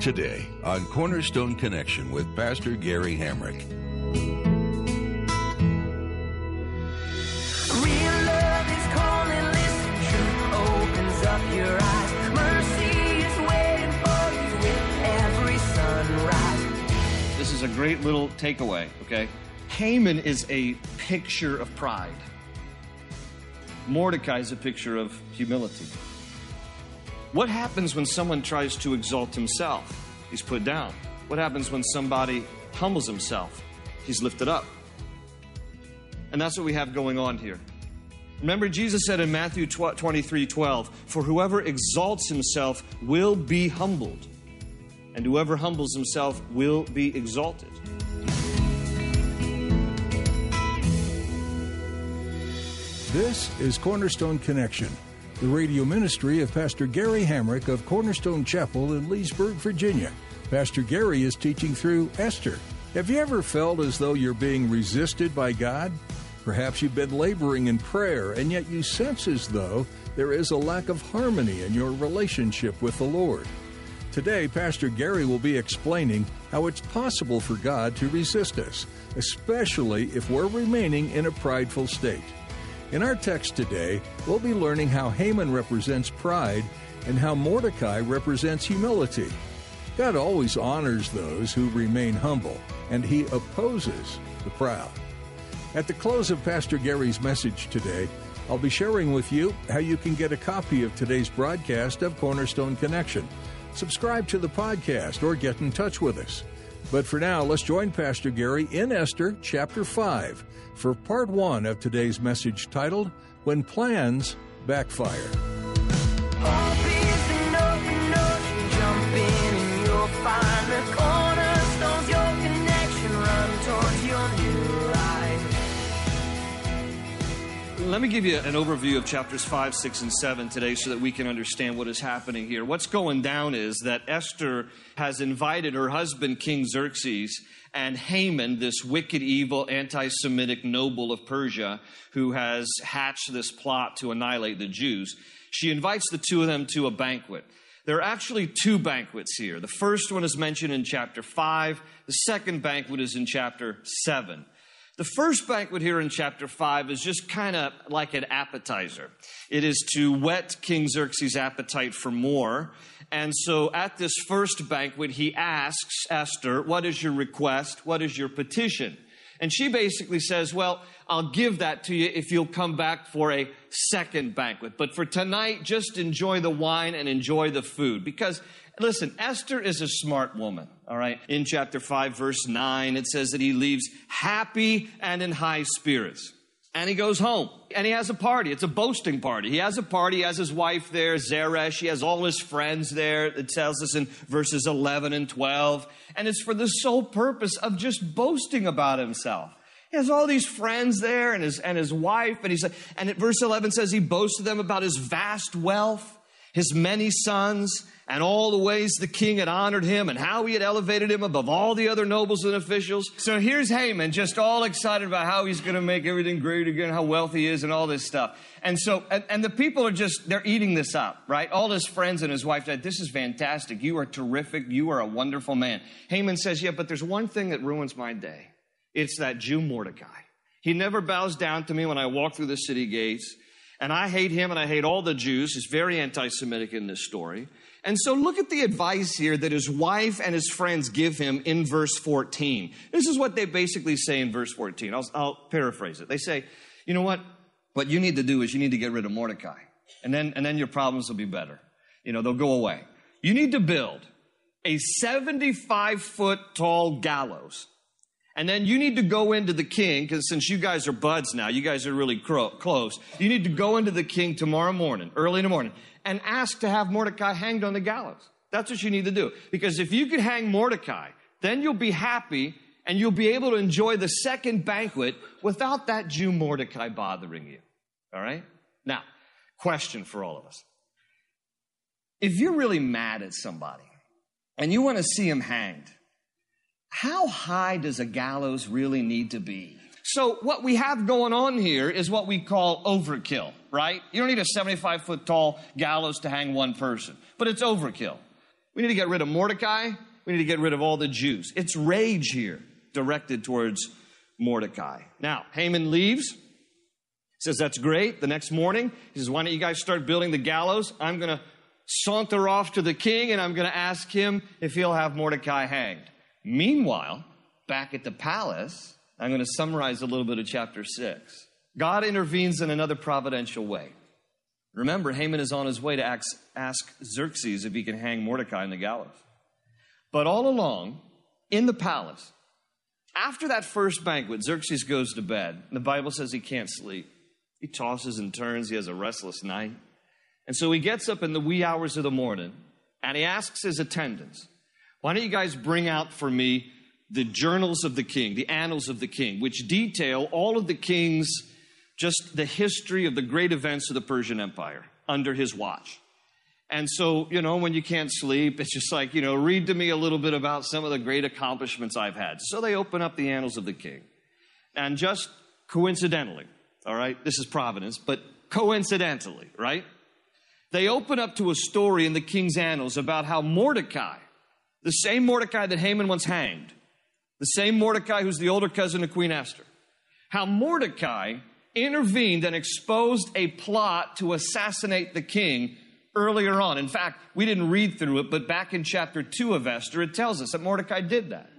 Today on Cornerstone Connection with Pastor Gary Hamrick. Real love is calling, listen, truth opens up your eyes. Mercy is waiting for you with every sunrise. This is a great little takeaway, okay? Haman is a picture of pride. Mordecai is a picture of humility. What happens when someone tries to exalt himself? He's put down. What happens when somebody humbles himself? He's lifted up. And that's what we have going on here. Remember, Jesus said in Matthew 23 12, For whoever exalts himself will be humbled, and whoever humbles himself will be exalted. This is Cornerstone Connection, the radio ministry of Pastor Gary Hamrick of Cornerstone Chapel in Leesburg, Virginia. Pastor Gary is teaching through Esther. Have you ever felt as though you're being resisted by God? Perhaps you've been laboring in prayer, and yet you sense as though there is a lack of harmony in your relationship with the Lord. Today, Pastor Gary will be explaining how it's possible for God to resist us, especially if we're remaining in a prideful state. In our text today, we'll be learning how Haman represents pride and how Mordecai represents humility. God always honors those who remain humble, and he opposes the proud. At the close of Pastor Gary's message today, I'll be sharing with you how you can get a copy of today's broadcast of Cornerstone Connection. Subscribe to the podcast or get in touch with us. But for now, let's join Pastor Gary in Esther chapter 5 for part 1 of today's message titled When Plans Backfire. Let me give you an overview of chapters 5, 6, and 7 today so that we can understand what is happening here. What's going down is that Esther has invited her husband, King Xerxes, and Haman, this wicked, evil, anti Semitic noble of Persia who has hatched this plot to annihilate the Jews. She invites the two of them to a banquet. There are actually two banquets here. The first one is mentioned in chapter 5, the second banquet is in chapter 7. The first banquet here in chapter 5 is just kind of like an appetizer. It is to whet King Xerxes' appetite for more. And so at this first banquet, he asks Esther, What is your request? What is your petition? And she basically says, Well, I'll give that to you if you'll come back for a second banquet. But for tonight, just enjoy the wine and enjoy the food. Because, listen, Esther is a smart woman, all right? In chapter 5, verse 9, it says that he leaves happy and in high spirits. And he goes home and he has a party. It's a boasting party. He has a party, he has his wife there, Zeresh. He has all his friends there. It tells us in verses 11 and 12. And it's for the sole purpose of just boasting about himself. He has all these friends there and his, and his wife. And, he's, and verse 11 says he boasts to them about his vast wealth, his many sons, and all the ways the king had honored him and how he had elevated him above all the other nobles and officials. So here's Haman just all excited about how he's going to make everything great again, how wealthy he is and all this stuff. And so, and, and, the people are just, they're eating this up, right? All his friends and his wife said, this is fantastic. You are terrific. You are a wonderful man. Haman says, yeah, but there's one thing that ruins my day. It's that Jew Mordecai. He never bows down to me when I walk through the city gates. And I hate him and I hate all the Jews. He's very anti Semitic in this story. And so look at the advice here that his wife and his friends give him in verse 14. This is what they basically say in verse 14. I'll, I'll, paraphrase it. They say, you know what? What you need to do is you need to get rid of Mordecai. And then, and then your problems will be better. You know, they'll go away. You need to build a 75 foot tall gallows. And then you need to go into the king, because since you guys are buds now, you guys are really cro- close. You need to go into the king tomorrow morning, early in the morning, and ask to have Mordecai hanged on the gallows. That's what you need to do. Because if you can hang Mordecai, then you'll be happy and you'll be able to enjoy the second banquet without that Jew Mordecai bothering you. All right? Now, question for all of us. If you're really mad at somebody and you want to see him hanged, how high does a gallows really need to be? So, what we have going on here is what we call overkill, right? You don't need a 75 foot tall gallows to hang one person, but it's overkill. We need to get rid of Mordecai. We need to get rid of all the Jews. It's rage here directed towards Mordecai. Now, Haman leaves. He says, That's great. The next morning, he says, Why don't you guys start building the gallows? I'm going to saunter off to the king and I'm going to ask him if he'll have Mordecai hanged. Meanwhile, back at the palace, I'm going to summarize a little bit of chapter 6. God intervenes in another providential way. Remember, Haman is on his way to ask, Xerxes if he can hang Mordecai in the gallows. But all along, in the palace, after that first banquet, Xerxes goes to bed. The Bible says he can't sleep. He tosses and turns, he has a restless night. And so he gets up in the wee hours of the morning and he asks his attendants, Why don't you guys bring out for me the journals of the king, the annals of the king, which detail all of the king's just the history of the great events of the Persian Empire under his watch. And so, you know, when you can't sleep, it's just like, you know, read to me a little bit about some of the great accomplishments I've had. So they open up the annals of the king. And just coincidentally, all right, this is providence, but coincidentally, right? They open up to a story in the king's annals about how Mordecai, the same Mordecai that Haman once hanged, the same Mordecai who's the older cousin of Queen Esther, how Mordecai intervened and exposed a plot to assassinate the king earlier on. In fact, we didn't read through it, but back in chapter 2 of Esther, it tells us that Mordecai did that.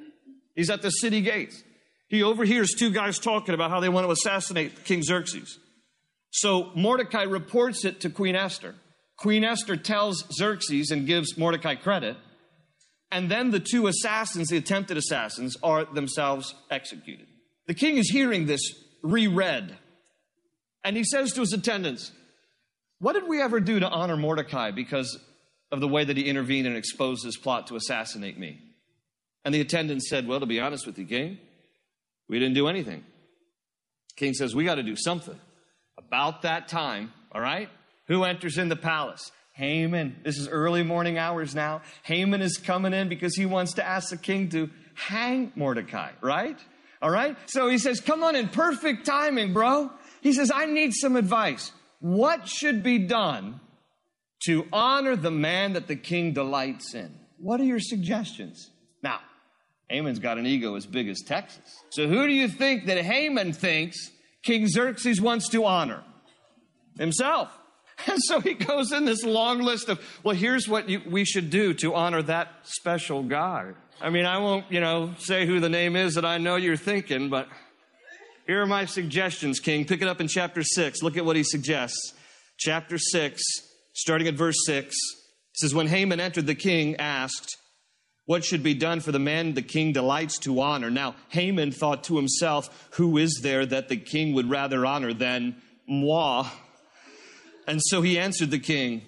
He's at the city gates. He overhears two guys talking about how they want to assassinate King Xerxes. So Mordecai reports it to Queen Esther. Queen Esther tells Xerxes and gives Mordecai credit. And then the two assassins, the attempted assassins, are themselves executed. The king is hearing this reread. And he says to his attendants, What did we ever do to honor Mordecai because of the way that he intervened and exposed his plot to assassinate me? And the attendants said, Well, to be honest with you, king, we didn't do anything. King says, We got to do something. About that time, all right? Who enters in the palace? Haman. This is early morning hours now. Haman is coming in because he wants to ask the king to hang Mordecai, right? All right? So he says, Come on in, perfect timing, bro. He says, I need some advice. What should be done to honor the man that the king delights in? What are your suggestions? Now, Haman's got an ego as big as Texas. So who do you think that Haman thinks King Xerxes wants to honor? Himself. And so he goes in this long list of, well, here's what you, we should do to honor that special guy. I mean, I won't, you know, say who the name is that I know you're thinking, but here are my suggestions, King. Pick it up in chapter 6. Look at what he suggests. Chapter 6, starting at verse 6, it says, When Haman entered, the king asked, What should be done for the man the king delights to honor? Now, Haman thought to himself, Who is there that the king would rather honor than moi? And so he answered the king,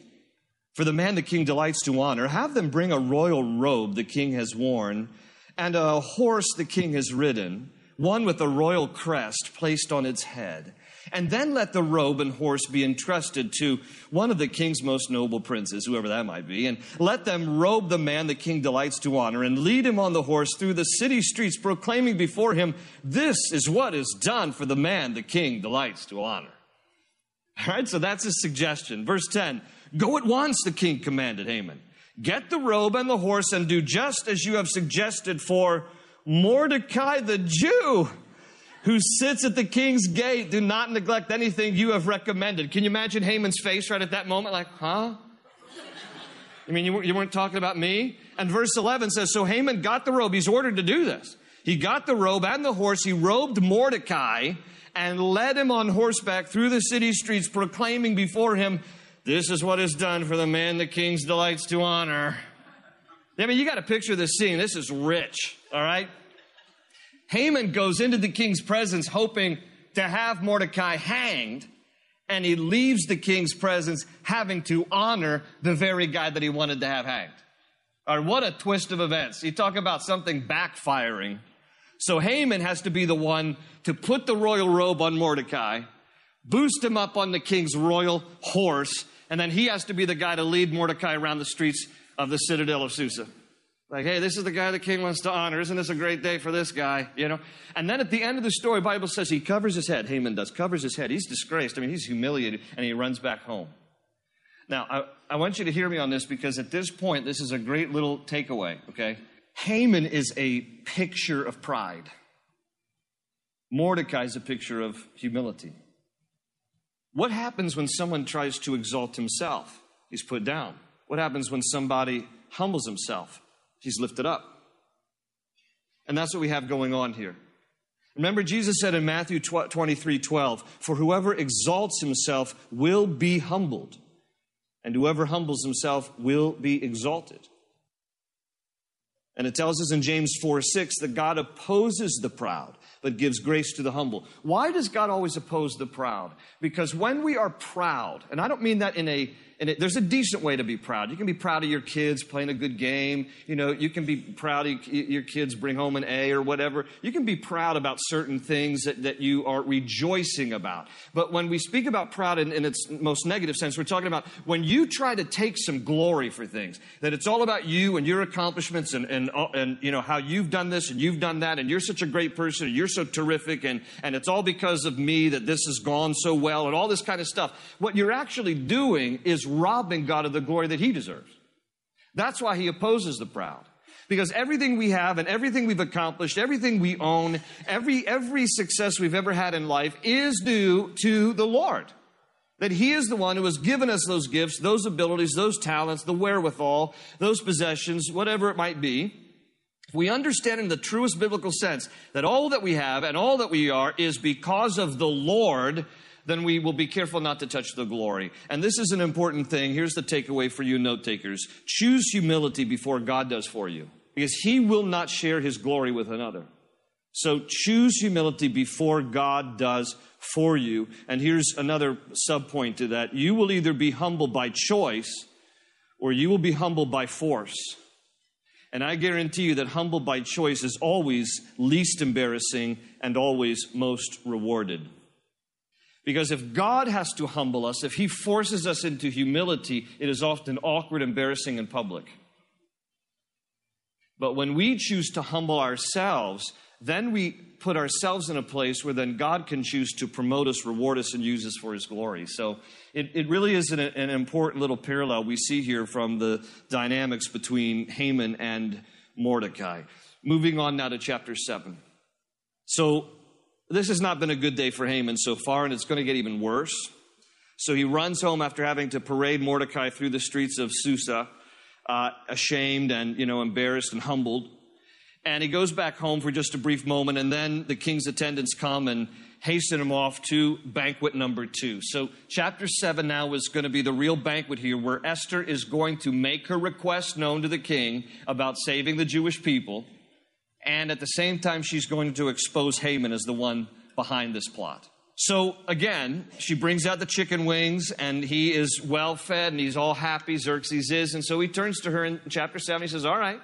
For the man the king delights to honor, have them bring a royal robe the king has worn, and a horse the king has ridden, one with a royal crest placed on its head. And then let the robe and horse be entrusted to one of the king's most noble princes, whoever that might be, and let them robe the man the king delights to honor and lead him on the horse through the city streets, proclaiming before him, This is what is done for the man the king delights to honor. All right, so that's his suggestion. Verse 10 Go at once, the king commanded Haman. Get the robe and the horse and do just as you have suggested for Mordecai the Jew, who sits at the king's gate. Do not neglect anything you have recommended. Can you imagine Haman's face right at that moment? Like, huh? I mean, you, you weren't talking about me? And verse 11 says So Haman got the robe. He's ordered to do this. He got the robe and the horse. He robed Mordecai and led him on horseback through the city streets, proclaiming before him, This is what is done for the man the king's delights to honor. I mean, you got to picture this scene. This is rich, all right? Haman goes into the king's presence hoping to have Mordecai hanged, and he leaves the king's presence having to honor the very guy that he wanted to have hanged. Or what a twist of events. You talk about something backfiring. So Haman has to be the one to put the royal robe on Mordecai, boost him up on the king's royal horse, and then he has to be the guy to lead Mordecai around the streets of the citadel of Susa. Like, hey, this is the guy the king wants to honor. Isn't this a great day for this guy? You know? And then at the end of the story, Bible says he covers his head. Haman does, covers his head. He's disgraced. I mean, he's humiliated, and he runs back home. Now, I, I want you to hear me on this because at this point, this is a great little takeaway, okay? Haman is a picture of pride. Mordecai is a picture of humility. What happens when someone tries to exalt himself? He's put down. What happens when somebody humbles himself? He's lifted up. And that's what we have going on here. Remember, Jesus said in Matthew 23 12, For whoever exalts himself will be humbled, and whoever humbles himself will be exalted. And it tells us in James 4 6 that God opposes the proud, but gives grace to the humble. Why does God always oppose the proud? Because when we are proud, and I don't mean that in a and it, there's a decent way to be proud. You can be proud of your kids playing a good game. You know, you can be proud of your kids bring home an A or whatever. You can be proud about certain things that, that you are rejoicing about. But when we speak about proud in, in its most negative sense, we're talking about when you try to take some glory for things, that it's all about you and your accomplishments and, and, uh, and you know, how you've done this and you've done that and you're such a great person and you're so terrific and, and it's all because of me that this has gone so well and all this kind of stuff. What you're actually doing is robbing God of the glory that he deserves. That's why he opposes the proud. Because everything we have and everything we've accomplished, everything we own, every, every success we've ever had in life is due to the Lord. That He is the one who has given us those gifts, those abilities, those talents, the wherewithal, those possessions, whatever it might be. We understand in the truest biblical sense that all that we have and all that we are is because of the Lord, then we will be careful not to touch the glory. And this is an important thing. Here's the takeaway for you note takers choose humility before God does for you, because He will not share His glory with another. So choose humility before God does for you. And here's another subpoint to that you will either be humble by choice or you will be humble by force. And I guarantee you that humble by choice is always least embarrassing and always most rewarded. Because if God has to humble us, if He forces us into humility, it is often awkward, embarrassing, in public. But when we choose to humble ourselves, then we put ourselves in a place where then God can choose to promote us, reward us, and use us for His glory. So it, it really is an, an important little parallel we see here from the dynamics between Haman and Mordecai. Moving on now to chapter 7. So this has not been a good day for Haman so far, and it's going to get even worse. So he runs home after having to parade Mordecai through the streets of Susa, uh, ashamed and you know embarrassed and humbled. And he goes back home for just a brief moment, and then the king's attendants come and hasten him off to banquet number two. So, chapter seven now is going to be the real banquet here, where Esther is going to make her request known to the king about saving the Jewish people. And at the same time, she's going to expose Haman as the one behind this plot. So again, she brings out the chicken wings, and he is well fed and he's all happy, Xerxes is. And so he turns to her in chapter 7. He says, All right,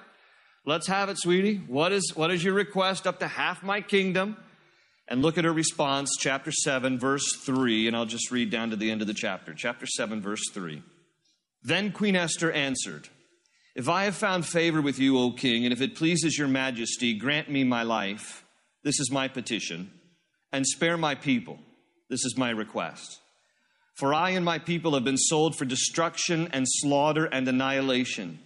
let's have it, sweetie. What is, what is your request? Up to half my kingdom. And look at her response, chapter 7, verse 3. And I'll just read down to the end of the chapter. Chapter 7, verse 3. Then Queen Esther answered, if I have found favor with you, O king, and if it pleases your majesty, grant me my life. This is my petition. And spare my people. This is my request. For I and my people have been sold for destruction and slaughter and annihilation.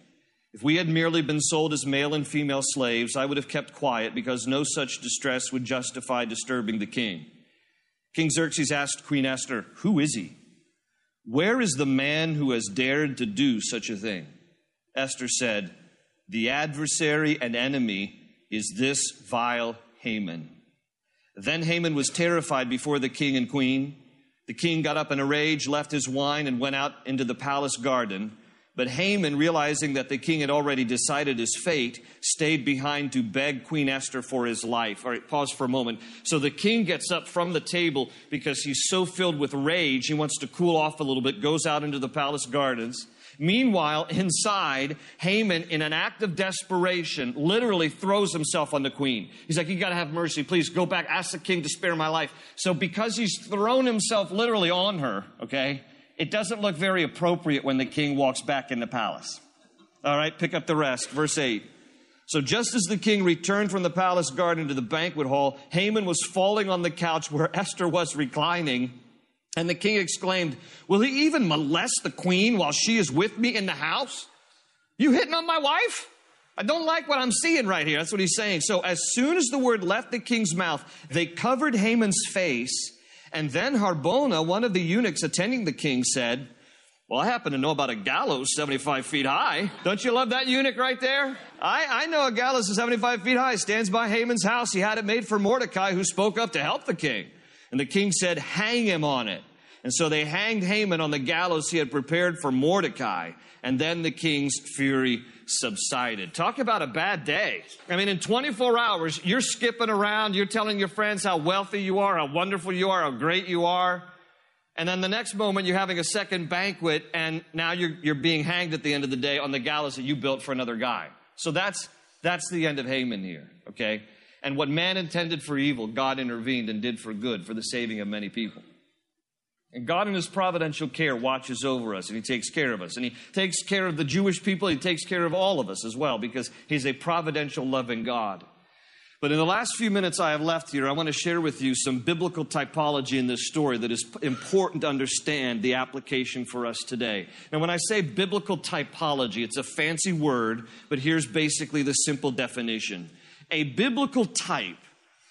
If we had merely been sold as male and female slaves, I would have kept quiet because no such distress would justify disturbing the king. King Xerxes asked Queen Esther, Who is he? Where is the man who has dared to do such a thing? Esther said, The adversary and enemy is this vile Haman. Then Haman was terrified before the king and queen. The king got up in a rage, left his wine, and went out into the palace garden. But Haman, realizing that the king had already decided his fate, stayed behind to beg Queen Esther for his life. All right, pause for a moment. So the king gets up from the table because he's so filled with rage, he wants to cool off a little bit, goes out into the palace gardens. Meanwhile, inside, Haman, in an act of desperation, literally throws himself on the queen. He's like, You got to have mercy. Please go back. Ask the king to spare my life. So, because he's thrown himself literally on her, okay, it doesn't look very appropriate when the king walks back in the palace. All right, pick up the rest. Verse 8. So, just as the king returned from the palace garden to the banquet hall, Haman was falling on the couch where Esther was reclining. And the king exclaimed, Will he even molest the queen while she is with me in the house? You hitting on my wife? I don't like what I'm seeing right here. That's what he's saying. So, as soon as the word left the king's mouth, they covered Haman's face. And then Harbona, one of the eunuchs attending the king, said, well, I happen to know about a gallows 75 feet high. Don't you love that eunuch right there? I, I know a gallows is 75 feet high, stands by Haman's house. He had it made for Mordecai, who spoke up to help the king. And the king said, Hang him on it. And so they hanged Haman on the gallows he had prepared for Mordecai. And then the king's fury subsided. Talk about a bad day. I mean, in 24 hours, you're skipping around, you're telling your friends how wealthy you are, how wonderful you are, how great you are. And then the next moment, you're having a second banquet, and now you're, you're being hanged at the end of the day on the gallows that you built for another guy. So that's, that's the end of Haman here, okay? And what man intended for evil, God intervened and did for good, for the saving of many people. And God, in His providential care, watches over us and He takes care of us. And He takes care of the Jewish people, He takes care of all of us as well, because He's a providential, loving God. But in the last few minutes I have left here, I want to share with you some biblical typology in this story that is important to understand the application for us today. Now, when I say biblical typology, it's a fancy word, but here's basically the simple definition. A biblical type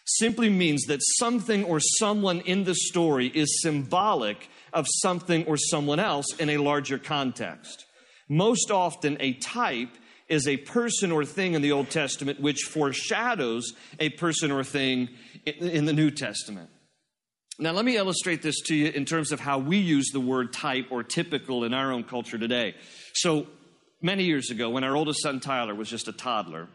simply means that something or someone in the story is symbolic of something or someone else in a larger context. Most often, a type is a person or thing in the Old Testament which foreshadows a person or thing in the New Testament. Now, let me illustrate this to you in terms of how we use the word type or typical in our own culture today. So, many years ago, when our oldest son Tyler was just a toddler,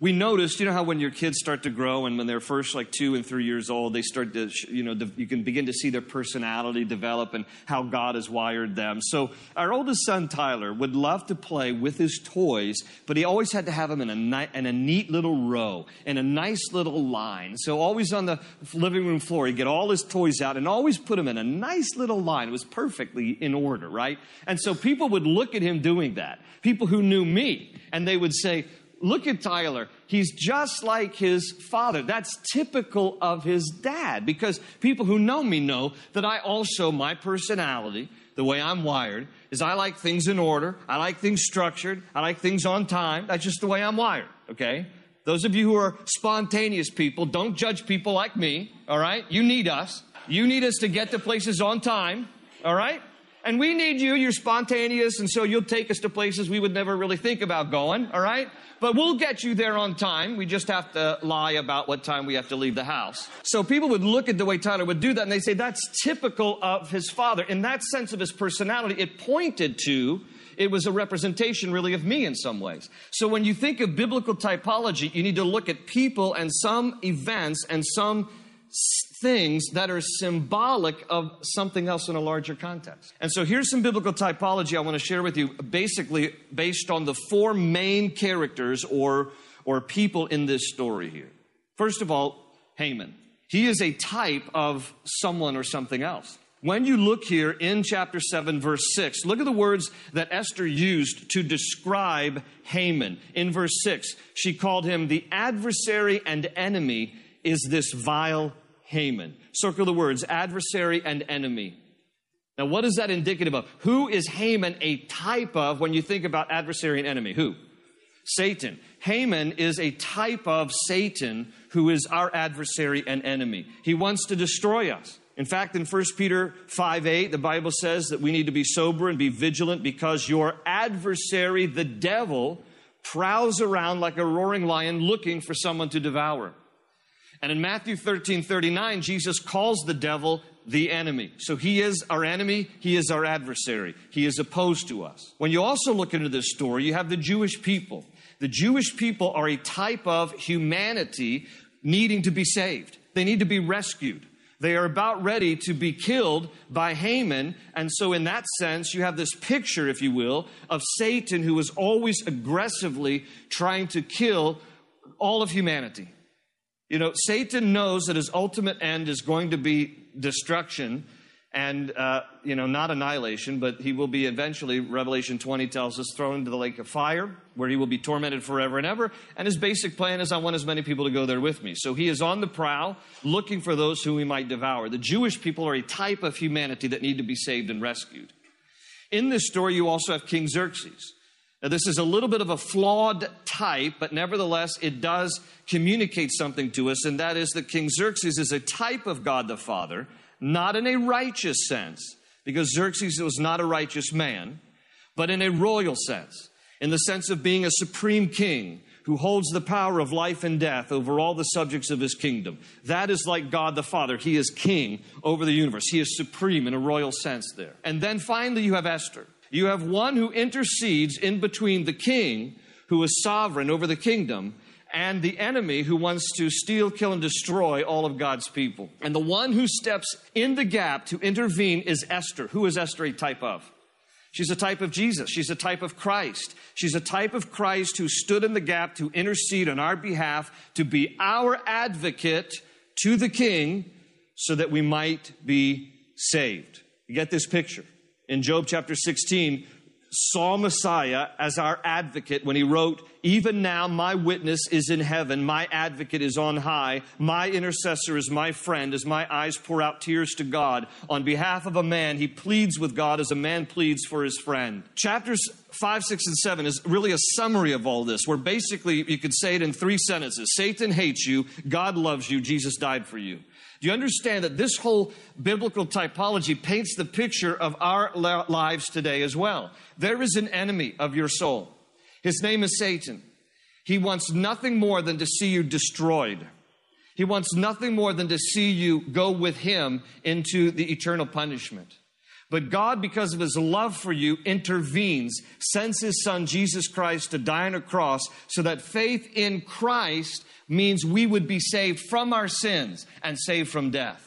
we noticed, you know how when your kids start to grow and when they're first like two and three years old, they start to, you know, you can begin to see their personality develop and how God has wired them. So our oldest son, Tyler, would love to play with his toys, but he always had to have them in a, ni- in a neat little row, in a nice little line. So always on the living room floor, he'd get all his toys out and always put them in a nice little line. It was perfectly in order, right? And so people would look at him doing that. People who knew me, and they would say, look at Tyler. He's just like his father. That's typical of his dad because people who know me know that I also, my personality, the way I'm wired, is I like things in order. I like things structured. I like things on time. That's just the way I'm wired, okay? Those of you who are spontaneous people, don't judge people like me, all right? You need us. You need us to get to places on time, all right? And we need you. You're spontaneous, and so you'll take us to places we would never really think about going, all right? But we'll get you there on time. We just have to lie about what time we have to leave the house. So people would look at the way Tyler would do that, and they say that's typical of his father. In that sense of his personality, it pointed to it was a representation really of me in some ways. So when you think of biblical typology, you need to look at people and some events and some things that are symbolic of something else in a larger context. And so here's some biblical typology I want to share with you, basically based on the four main characters or, or people in this story here. First of all, Haman. He is a type of someone or something else. When you look here in chapter 7, verse 6, look at the words that Esther used to describe Haman. In verse 6, she called him the adversary and enemy is this vile Haman. Circle the words adversary and enemy. Now, what is that indicative of? Who is Haman a type of when you think about adversary and enemy? Who? Satan. Haman is a type of Satan who is our adversary and enemy. He wants to destroy us. In fact, in 1 Peter 5 8, the Bible says that we need to be sober and be vigilant because your adversary, the devil, prowls around like a roaring lion looking for someone to devour. And in Matthew 13 39, Jesus calls the devil the enemy. So he is our enemy, he is our adversary, he is opposed to us. When you also look into this story, you have the Jewish people. The Jewish people are a type of humanity needing to be saved, they need to be rescued. They are about ready to be killed by Haman. And so, in that sense, you have this picture, if you will, of Satan who is always aggressively trying to kill all of humanity. You know, Satan knows that his ultimate end is going to be destruction and, uh, you know, not annihilation, but he will be eventually, Revelation 20 tells us, thrown into the lake of fire, where he will be tormented forever and ever. And his basic plan is, I want as many people to go there with me. So he is on the prowl, looking for those whom he might devour. The Jewish people are a type of humanity that need to be saved and rescued. In this story, you also have King Xerxes. Now, this is a little bit of a flawed type, but nevertheless, it does communicate something to us, and that is that King Xerxes is a type of God the Father not in a righteous sense, because Xerxes was not a righteous man, but in a royal sense, in the sense of being a supreme king who holds the power of life and death over all the subjects of his kingdom. That is like God the Father. He is king over the universe, he is supreme in a royal sense there. And then finally, you have Esther. You have one who intercedes in between the king, who is sovereign over the kingdom, and the enemy who wants to steal, kill, and destroy all of God's people. And the one who steps in the gap to intervene is Esther. Who is Esther a type of? She's a type of Jesus. She's a type of Christ. She's a type of Christ who stood in the gap to intercede on our behalf, to be our advocate to the king so that we might be saved. You get this picture. In Job chapter 16, saw Messiah as our advocate when he wrote, Even now my witness is in heaven, my advocate is on high, my intercessor is my friend, as my eyes pour out tears to God. On behalf of a man, he pleads with God as a man pleads for his friend. Chapters 5, 6, and 7 is really a summary of all this, where basically you could say it in three sentences Satan hates you, God loves you, Jesus died for you. Do you understand that this whole biblical typology paints the picture of our lives today as well? There is an enemy of your soul. His name is Satan. He wants nothing more than to see you destroyed. He wants nothing more than to see you go with him into the eternal punishment. But God, because of his love for you, intervenes, sends his son Jesus Christ to die on a cross so that faith in Christ means we would be saved from our sins and saved from death.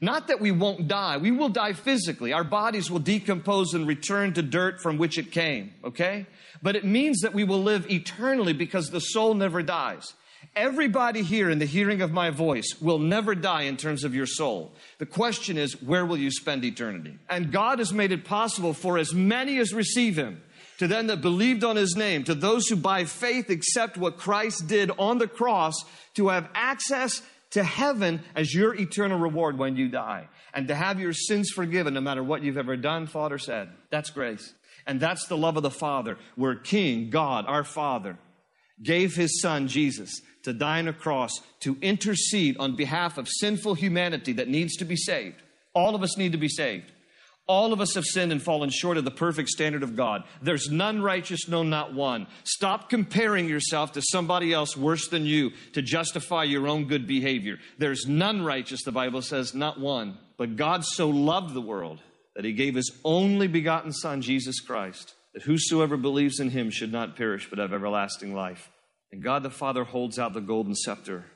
Not that we won't die, we will die physically. Our bodies will decompose and return to dirt from which it came, okay? But it means that we will live eternally because the soul never dies. Everybody here in the hearing of my voice will never die in terms of your soul. The question is, where will you spend eternity? And God has made it possible for as many as receive Him to them that believed on his name, to those who by faith accept what Christ did on the cross, to have access to heaven as your eternal reward when you die, and to have your sins forgiven no matter what you've ever done, thought, or said. That's grace. And that's the love of the Father, where King, God, our Father, gave his Son, Jesus, to die on a cross to intercede on behalf of sinful humanity that needs to be saved. All of us need to be saved. All of us have sinned and fallen short of the perfect standard of God. There's none righteous, no, not one. Stop comparing yourself to somebody else worse than you to justify your own good behavior. There's none righteous, the Bible says, not one. But God so loved the world that he gave his only begotten Son, Jesus Christ, that whosoever believes in him should not perish but have everlasting life. And God the Father holds out the golden scepter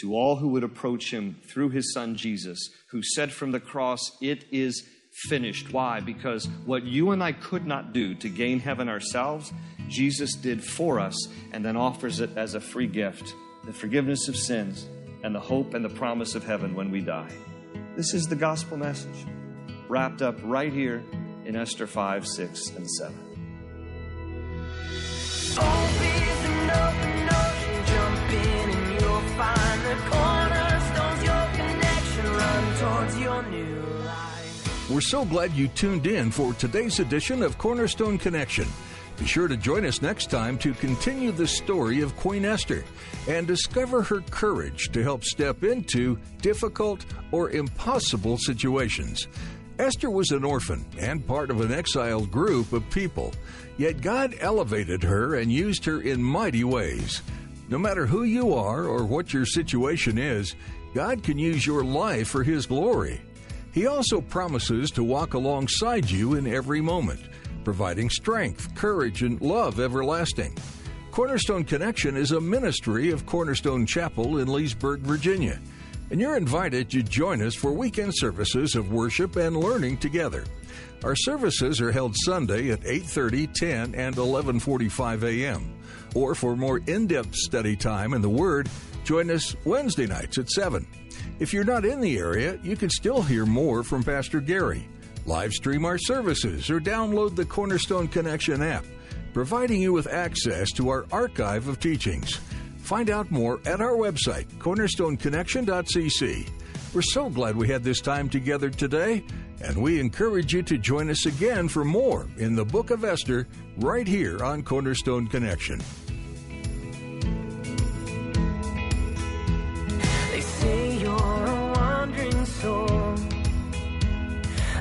to all who would approach him through his Son, Jesus, who said from the cross, It is finished. Why? Because what you and I could not do to gain heaven ourselves, Jesus did for us and then offers it as a free gift the forgiveness of sins and the hope and the promise of heaven when we die. This is the gospel message wrapped up right here in Esther 5, 6, and 7. We're so glad you tuned in for today's edition of Cornerstone Connection. Be sure to join us next time to continue the story of Queen Esther and discover her courage to help step into difficult or impossible situations. Esther was an orphan and part of an exiled group of people, yet God elevated her and used her in mighty ways. No matter who you are or what your situation is, God can use your life for His glory. He also promises to walk alongside you in every moment, providing strength, courage, and love everlasting. Cornerstone Connection is a ministry of Cornerstone Chapel in Leesburg, Virginia. and you're invited to join us for weekend services of worship and learning together. Our services are held Sunday at 8:30, 10, and 11:45 a.m. Or for more in-depth study time in the Word, join us Wednesday nights at 7. If you're not in the area, you can still hear more from Pastor Gary. Live stream our services or download the Cornerstone Connection app, providing you with access to our archive of teachings. Find out more at our website, cornerstoneconnection.cc. We're so glad we had this time together today, and we encourage you to join us again for more in the book of Esther right here on Cornerstone Connection. They say you're a wandering soul,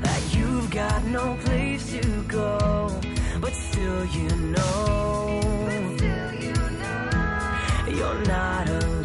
that you've got no place to go, but still you know, you're not alone.